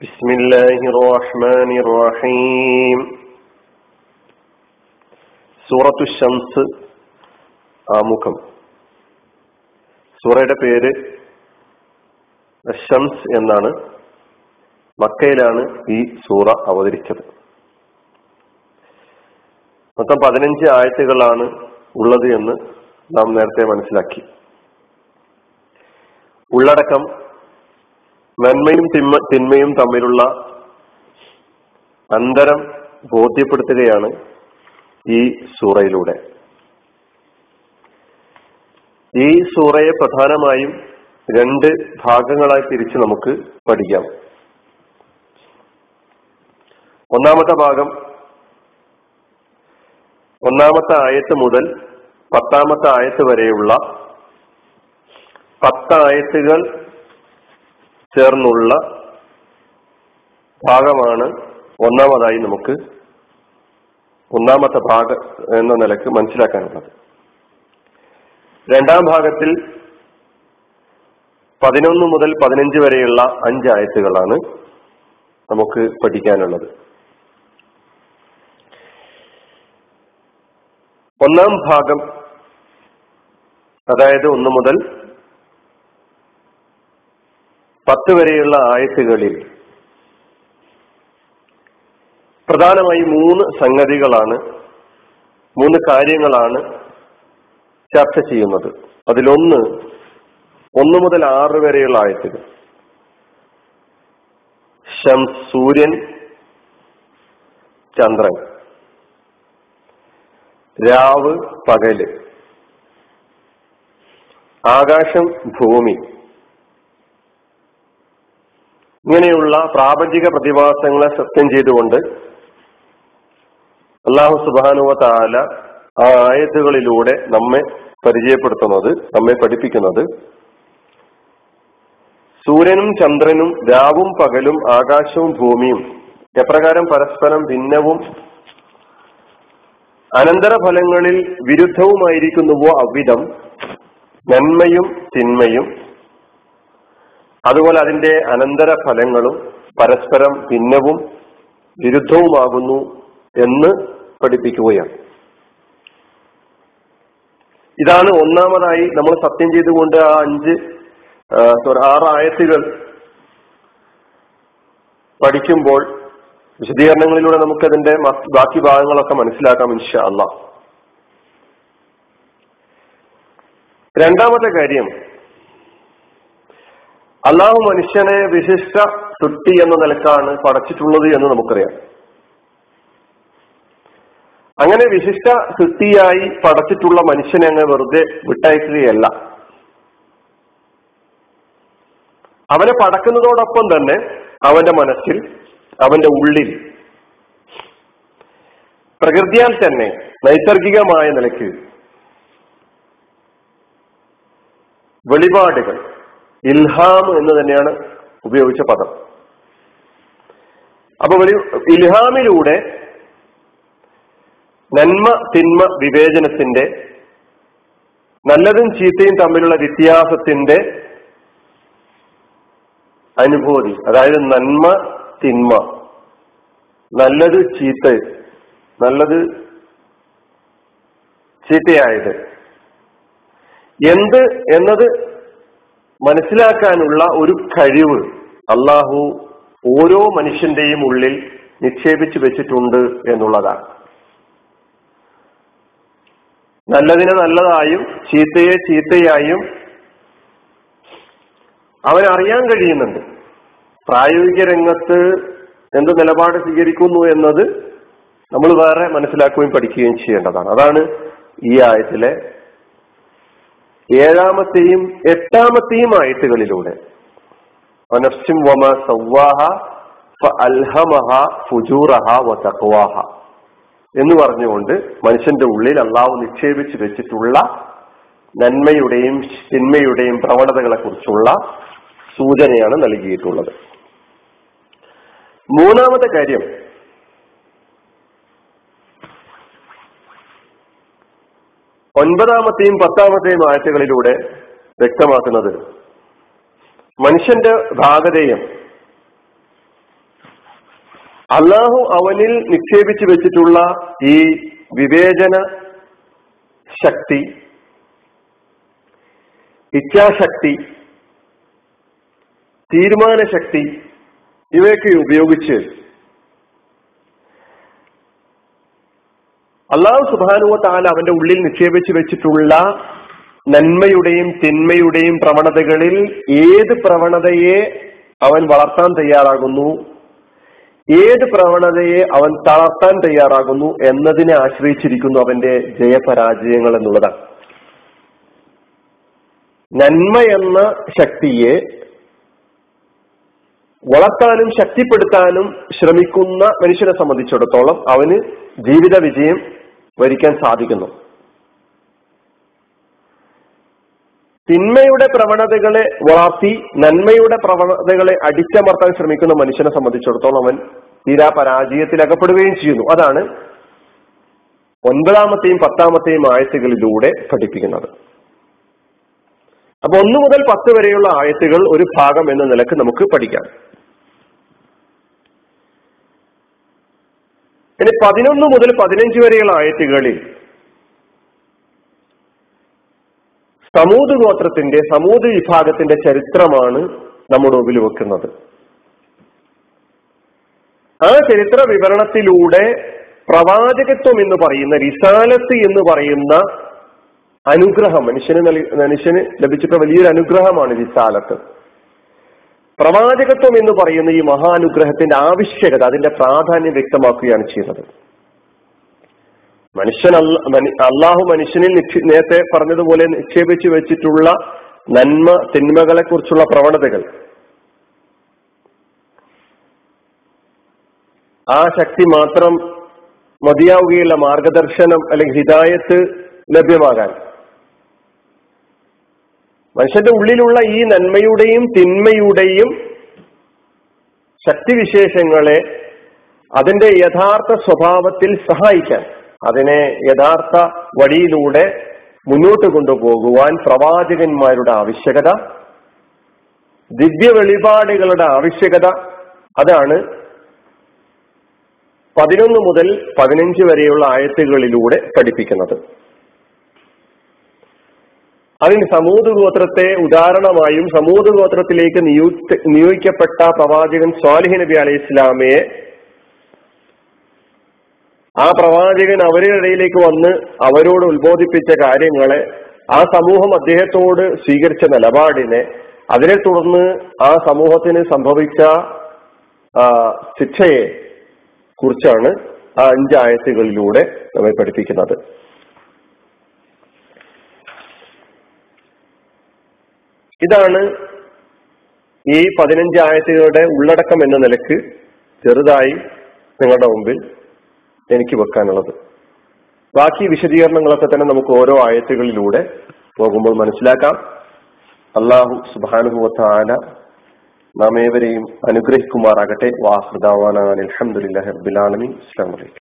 بسم الله الرحمن الرحيم സൂറത്തു ഷംസ് ആമുഖം സൂറയുടെ പേര് ഷംസ് എന്നാണ് മക്കയിലാണ് ഈ സൂറ അവതരിച്ചത് മൊത്തം പതിനഞ്ച് ആയത്തുകളാണ് ഉള്ളത് എന്ന് നാം നേരത്തെ മനസ്സിലാക്കി ഉള്ളടക്കം നന്മയും തിന്മ തിന്മയും തമ്മിലുള്ള അന്തരം ബോധ്യപ്പെടുത്തുകയാണ് ഈ സൂറയിലൂടെ. ഈ സൂറയെ പ്രധാനമായും രണ്ട് ഭാഗങ്ങളായി തിരിച്ച് നമുക്ക് പഠിക്കാം. ഒന്നാമത്തെ ഭാഗം ഒന്നാമത്തെ ആയത്ത് മുതൽ പത്താമത്തെ ആയത്ത് വരെയുള്ള പത്തായത്തുകൾ ചേർന്നുള്ള ഭാഗമാണ് ഒന്നാമതായി നമുക്ക് ഒന്നാമത്തെ ഭാഗം എന്ന നിലയ്ക്ക് മനസ്സിലാക്കാനുള്ളത്. രണ്ടാം ഭാഗത്തിൽ പതിനൊന്ന് മുതൽ പതിനഞ്ച് വരെയുള്ള അഞ്ച് ആയത്തുകളാണ് നമുക്ക് പഠിക്കാനുള്ളത്. ഒന്നാം ഭാഗം അതായത് ഒന്ന് മുതൽ പത്ത് വരെയുള്ള ആയത്തുകളിൽ പ്രധാനമായി മൂന്ന് സംഗതികളാണ് മൂന്ന് കാര്യങ്ങളാണ് ചർച്ച ചെയ്യുന്നത്. അതിലൊന്ന് ഒന്ന് മുതൽ ആറ് വരെയുള്ള ആയത്തുകൾ. ശം സൂര്യൻ ചന്ദ്രൻ. രാവ് പകൽ. ആകാശം ഭൂമി. ഇങ്ങനെയുള്ള പ്രാപഞ്ചിക പ്രതിഭാസങ്ങളെ സത്യം ചെയ്തുകൊണ്ട് അള്ളാഹു സുബാനുവ താല ആ ആയത്തുകളിലൂടെ നമ്മെ പരിചയപ്പെടുത്തുന്നത് നമ്മെ പഠിപ്പിക്കുന്നത്. സൂര്യനും ചന്ദ്രനും രാവും പകലും ആകാശവും ഭൂമിയും എപ്രകാരം പരസ്പരം ഭിന്നവും അനന്തരഫലങ്ങളിൽ വിരുദ്ധവുമായിരിക്കുന്നുവോ അവിധം നന്മയും തിന്മയും അതുപോലെ അതിന്റെ അനന്തര ഫലങ്ങളും പരസ്പരം ഭിന്നവും വിരുദ്ധവുമാകുന്നു എന്ന് പഠിപ്പിക്കുകയാണ്. ഇതാണ് ഒന്നാമതായി നമ്മൾ സത്യം ചെയ്തുകൊണ്ട് ആ അഞ്ച് സോറി ആറ് ആയത്തുകൾ പഠിക്കുമ്പോൾ വിശദീകരണങ്ങളിലൂടെ നമുക്കതിന്റെ ബാക്കി ഭാഗങ്ങളൊക്കെ മനസ്സിലാക്കാം ഇൻഷ അല്ല രണ്ടാമത്തെ കാര്യം അള്ളാഹു മനുഷ്യനെ വിശിഷ്ട സൃഷ്ടി എന്ന നിലക്കാണ് പടച്ചിട്ടുള്ളത് എന്ന് നമുക്കറിയാം. അങ്ങനെ വിശിഷ്ട സൃഷ്ടിയായി പടച്ചിട്ടുള്ള മനുഷ്യനെ അങ്ങ് വെറുതെ വിട്ടയക്കുകയല്ല. അവനെ പടക്കുന്നതോടൊപ്പം തന്നെ അവന്റെ മനസ്സിൽ അവന്റെ ഉള്ളിൽ പ്രകൃതിയാൽ തന്നെ നൈസർഗികമായ നിലയ്ക്ക് വെളിപാടുകൾ ഇൽഹാം എന്ന് തന്നെയാണ് ഉപയോഗിച്ച പദം. അപ്പൊ ഒരു ഇൽഹാമിലൂടെ നന്മ തിന്മ വിവേചനത്തിന്റെ നല്ലതും ചീത്തയും തമ്മിലുള്ള വ്യത്യാസത്തിന്റെ അനുഭൂതി അതായത് നന്മ തിന്മ നല്ലത് ചീത്ത നല്ലത് ചീത്തയായത്. എന്ത് എന്നത് മനസ്സിലാക്കാനുള്ള ഒരു കഴിവ് അള്ളാഹു ഓരോ മനുഷ്യന്റെയും ഉള്ളിൽ നിക്ഷേപിച്ചു വെച്ചിട്ടുണ്ട് എന്നുള്ളതാണ്. നല്ലതിനെ നല്ലതായും ചീത്തയെ ചീത്തയായും അവനറിയാൻ കഴിയുന്നുണ്ട്. പ്രായോഗിക രംഗത്ത് എന്ത് നിലപാട് സ്വീകരിക്കുന്നു എന്നത് നമ്മൾ വേറെ മനസ്സിലാക്കുകയും പഠിക്കുകയും ചെയ്യേണ്ടതാണ്. അതാണ് ഈ ആയത്തിലെ ഏഴാമത്തെയും എട്ടാമത്തെയും ആയത്തുകളിലൂടെ വനഫ്സിം എന്ന് പറഞ്ഞുകൊണ്ട് മനുഷ്യന്റെ ഉള്ളിൽ അള്ളാഹു നിക്ഷേപിച്ചു വെച്ചിട്ടുള്ള നന്മയുടെയും തിന്മയുടെയും പ്രവണതകളെ കുറിച്ചുള്ള സൂചനയാണ് നൽകിയിട്ടുള്ളത്. മൂന്നാമത്തെ കാര്യം ഒൻപതാമത്തെയും പത്താമത്തെയും ആഴ്ചകളിലൂടെ വ്യക്തമാക്കുന്നത് മനുഷ്യന്റെ ഭാഗതയും അള്ളാഹു അവനിൽ നിക്ഷേപിച്ചു വെച്ചിട്ടുള്ള ഈ വിവേചന ശക്തി ഇച്ഛാശക്തി തീരുമാനശക്തി ഇവയൊക്കെ ഉപയോഗിച്ച് അള്ളാഹു സുബാനുവ താല അവന്റെ ഉള്ളിൽ നിക്ഷേപിച്ചു വെച്ചിട്ടുള്ള നന്മയുടെയും തിന്മയുടെയും പ്രവണതകളിൽ ഏത് പ്രവണതയെ അവൻ വളർത്താൻ തയ്യാറാകുന്നു? ഏത് പ്രവണതയെ അവൻ തളർത്താൻ തയ്യാറാകുന്നു എന്നതിനെ ആശ്രയിച്ചിരിക്കുന്നു അവന്റെ ജയപരാജയങ്ങൾ എന്നുള്ളതാണ്. നന്മ എന്ന ശക്തിയെ വളർത്താനും ശക്തിപ്പെടുത്താനും ശ്രമിക്കുന്ന മനുഷ്യനെ സംബന്ധിച്ചിടത്തോളം അവന് ജീവിത വിജയം വരിക്കാൻ സാധിക്കുന്നു. തിന്മയുടെ പ്രവണതകളെ വളർത്തി നന്മയുടെ പ്രവണതകളെ അടിച്ചമർത്താൻ ശ്രമിക്കുന്ന മനുഷ്യനെ സംബന്ധിച്ചിടത്തോളം അവൻ തീരാ പരാജയത്തിൽ അകപ്പെടുകയും ചെയ്യുന്നു. അതാണ് ഒൻപതാമത്തെയും പത്താമത്തെയും ആയത്തുകളിലൂടെ പഠിപ്പിക്കുന്നത്. അപ്പൊ ഒന്നു മുതൽ പത്ത് വരെയുള്ള ആയത്തുകൾ ഒരു ഭാഗം എന്ന നിലയ്ക്ക് നമുക്ക് പഠിക്കാം. ഇനി പതിനൊന്ന് മുതൽ പതിനഞ്ച് വരെയുള്ള ആയത്തുകളിൽ സമൂത് ഗോത്രത്തിന്റെ സമൂത് വിഭാഗത്തിന്റെ ചരിത്രമാണ് നമ്മുടെ മുമ്പിൽ വെക്കുന്നത്. ആ ചരിത്ര വിവരണത്തിലൂടെ പ്രവാചകത്വം എന്ന് പറയുന്ന റിസാലത്ത് എന്ന് പറയുന്ന അനുഗ്രഹം മനുഷ്യന് മനുഷ്യന് ലഭിച്ചിട്ടുള്ള വലിയൊരു അനുഗ്രഹമാണ് റിസാലത്ത്. പ്രവാചകത്വം എന്ന് പറയുന്ന ഈ മഹാനുഗ്രഹത്തിന്റെ ആവശ്യകത അതിന്റെ പ്രാധാന്യം വ്യക്തമാക്കുകയാണ് ചെയ്യുന്നത്. മനുഷ്യൻ അള്ളാഹു മനുഷ്യനിൽ നേരത്തെ പറഞ്ഞതുപോലെ നിക്ഷേപിച്ചു വെച്ചിട്ടുള്ള നന്മ തിന്മകളെ കുറിച്ചുള്ള പ്രവണതകൾ. ആ ശക്തി മാത്രം മതിയാവുകയില്ല മാർഗദർശനം അല്ലെങ്കിൽ ഹിതായത്ത് ലഭ്യമാകാൻ. മനുഷ്യന്റെ ഉള്ളിലുള്ള ഈ നന്മയുടെയും തിന്മയുടെയും ശക്തിവിശേഷങ്ങളെ അതിന്റെ യഥാർത്ഥ സ്വഭാവത്തിൽ സഹായിക്കാൻ അതിനെ യഥാർത്ഥ വഴിയിലൂടെ മുന്നോട്ട് കൊണ്ടുപോകുവാൻ പ്രവാചകന്മാരുടെ ആവശ്യകത ദിവ്യ വെളിപാടുകളുടെ ആവശ്യകത അതാണ് പതിനൊന്ന് മുതൽ പതിനഞ്ച് വരെയുള്ള ആയത്തുകളിലൂടെ പഠിപ്പിക്കുന്നത്. അതിന് സമൂത് ഗോത്രത്തെ ഉദാഹരണമായും സമൂത് ഗോത്രത്തിലേക്ക് നിയോഗിക്കപ്പെട്ട പ്രവാചകൻ സ്വാലിഹ് നബി അലൈഹി ഇസ്ലാമയെ ആ പ്രവാചകൻ അവരുടെ ഇടയിലേക്ക് വന്ന് അവരോട് ഉത്ബോധിപ്പിച്ച കാര്യങ്ങളെ ആ സമൂഹം അദ്ദേഹത്തോട് സ്വീകരിച്ച നിലപാടിനെ അതിനെ തുടർന്ന് ആ സമൂഹത്തിന് സംഭവിച്ച ശിക്ഷയെ കുറിച്ചാണ് ആ അഞ്ചായത്തുകളിലൂടെ നമ്മെ പഠിപ്പിക്കുന്നത്. ഇതാണ് ഈ പതിനഞ്ച് ആയത്തുകളുടെ ഉള്ളടക്കം എന്ന നിലയ്ക്ക് ചെറുതായി നിങ്ങളുടെ മുമ്പിൽ എനിക്ക് വെക്കാനുള്ളത്. ബാക്കി വിശദീകരണങ്ങളൊക്കെ തന്നെ നമുക്ക് ഓരോ ആയത്തുകളിലൂടെ പോകുമ്പോൾ മനസ്സിലാക്കാം. അള്ളാഹു സുബാനുഭവത്താല നാം ഏവരെയും അനുഗ്രഹിക്കുമാറാകട്ടെ. വാഹൃദാവാന അലഹമുല്ലാ റബ്ബിലാലമി അസ്ലാം വലൈക്കും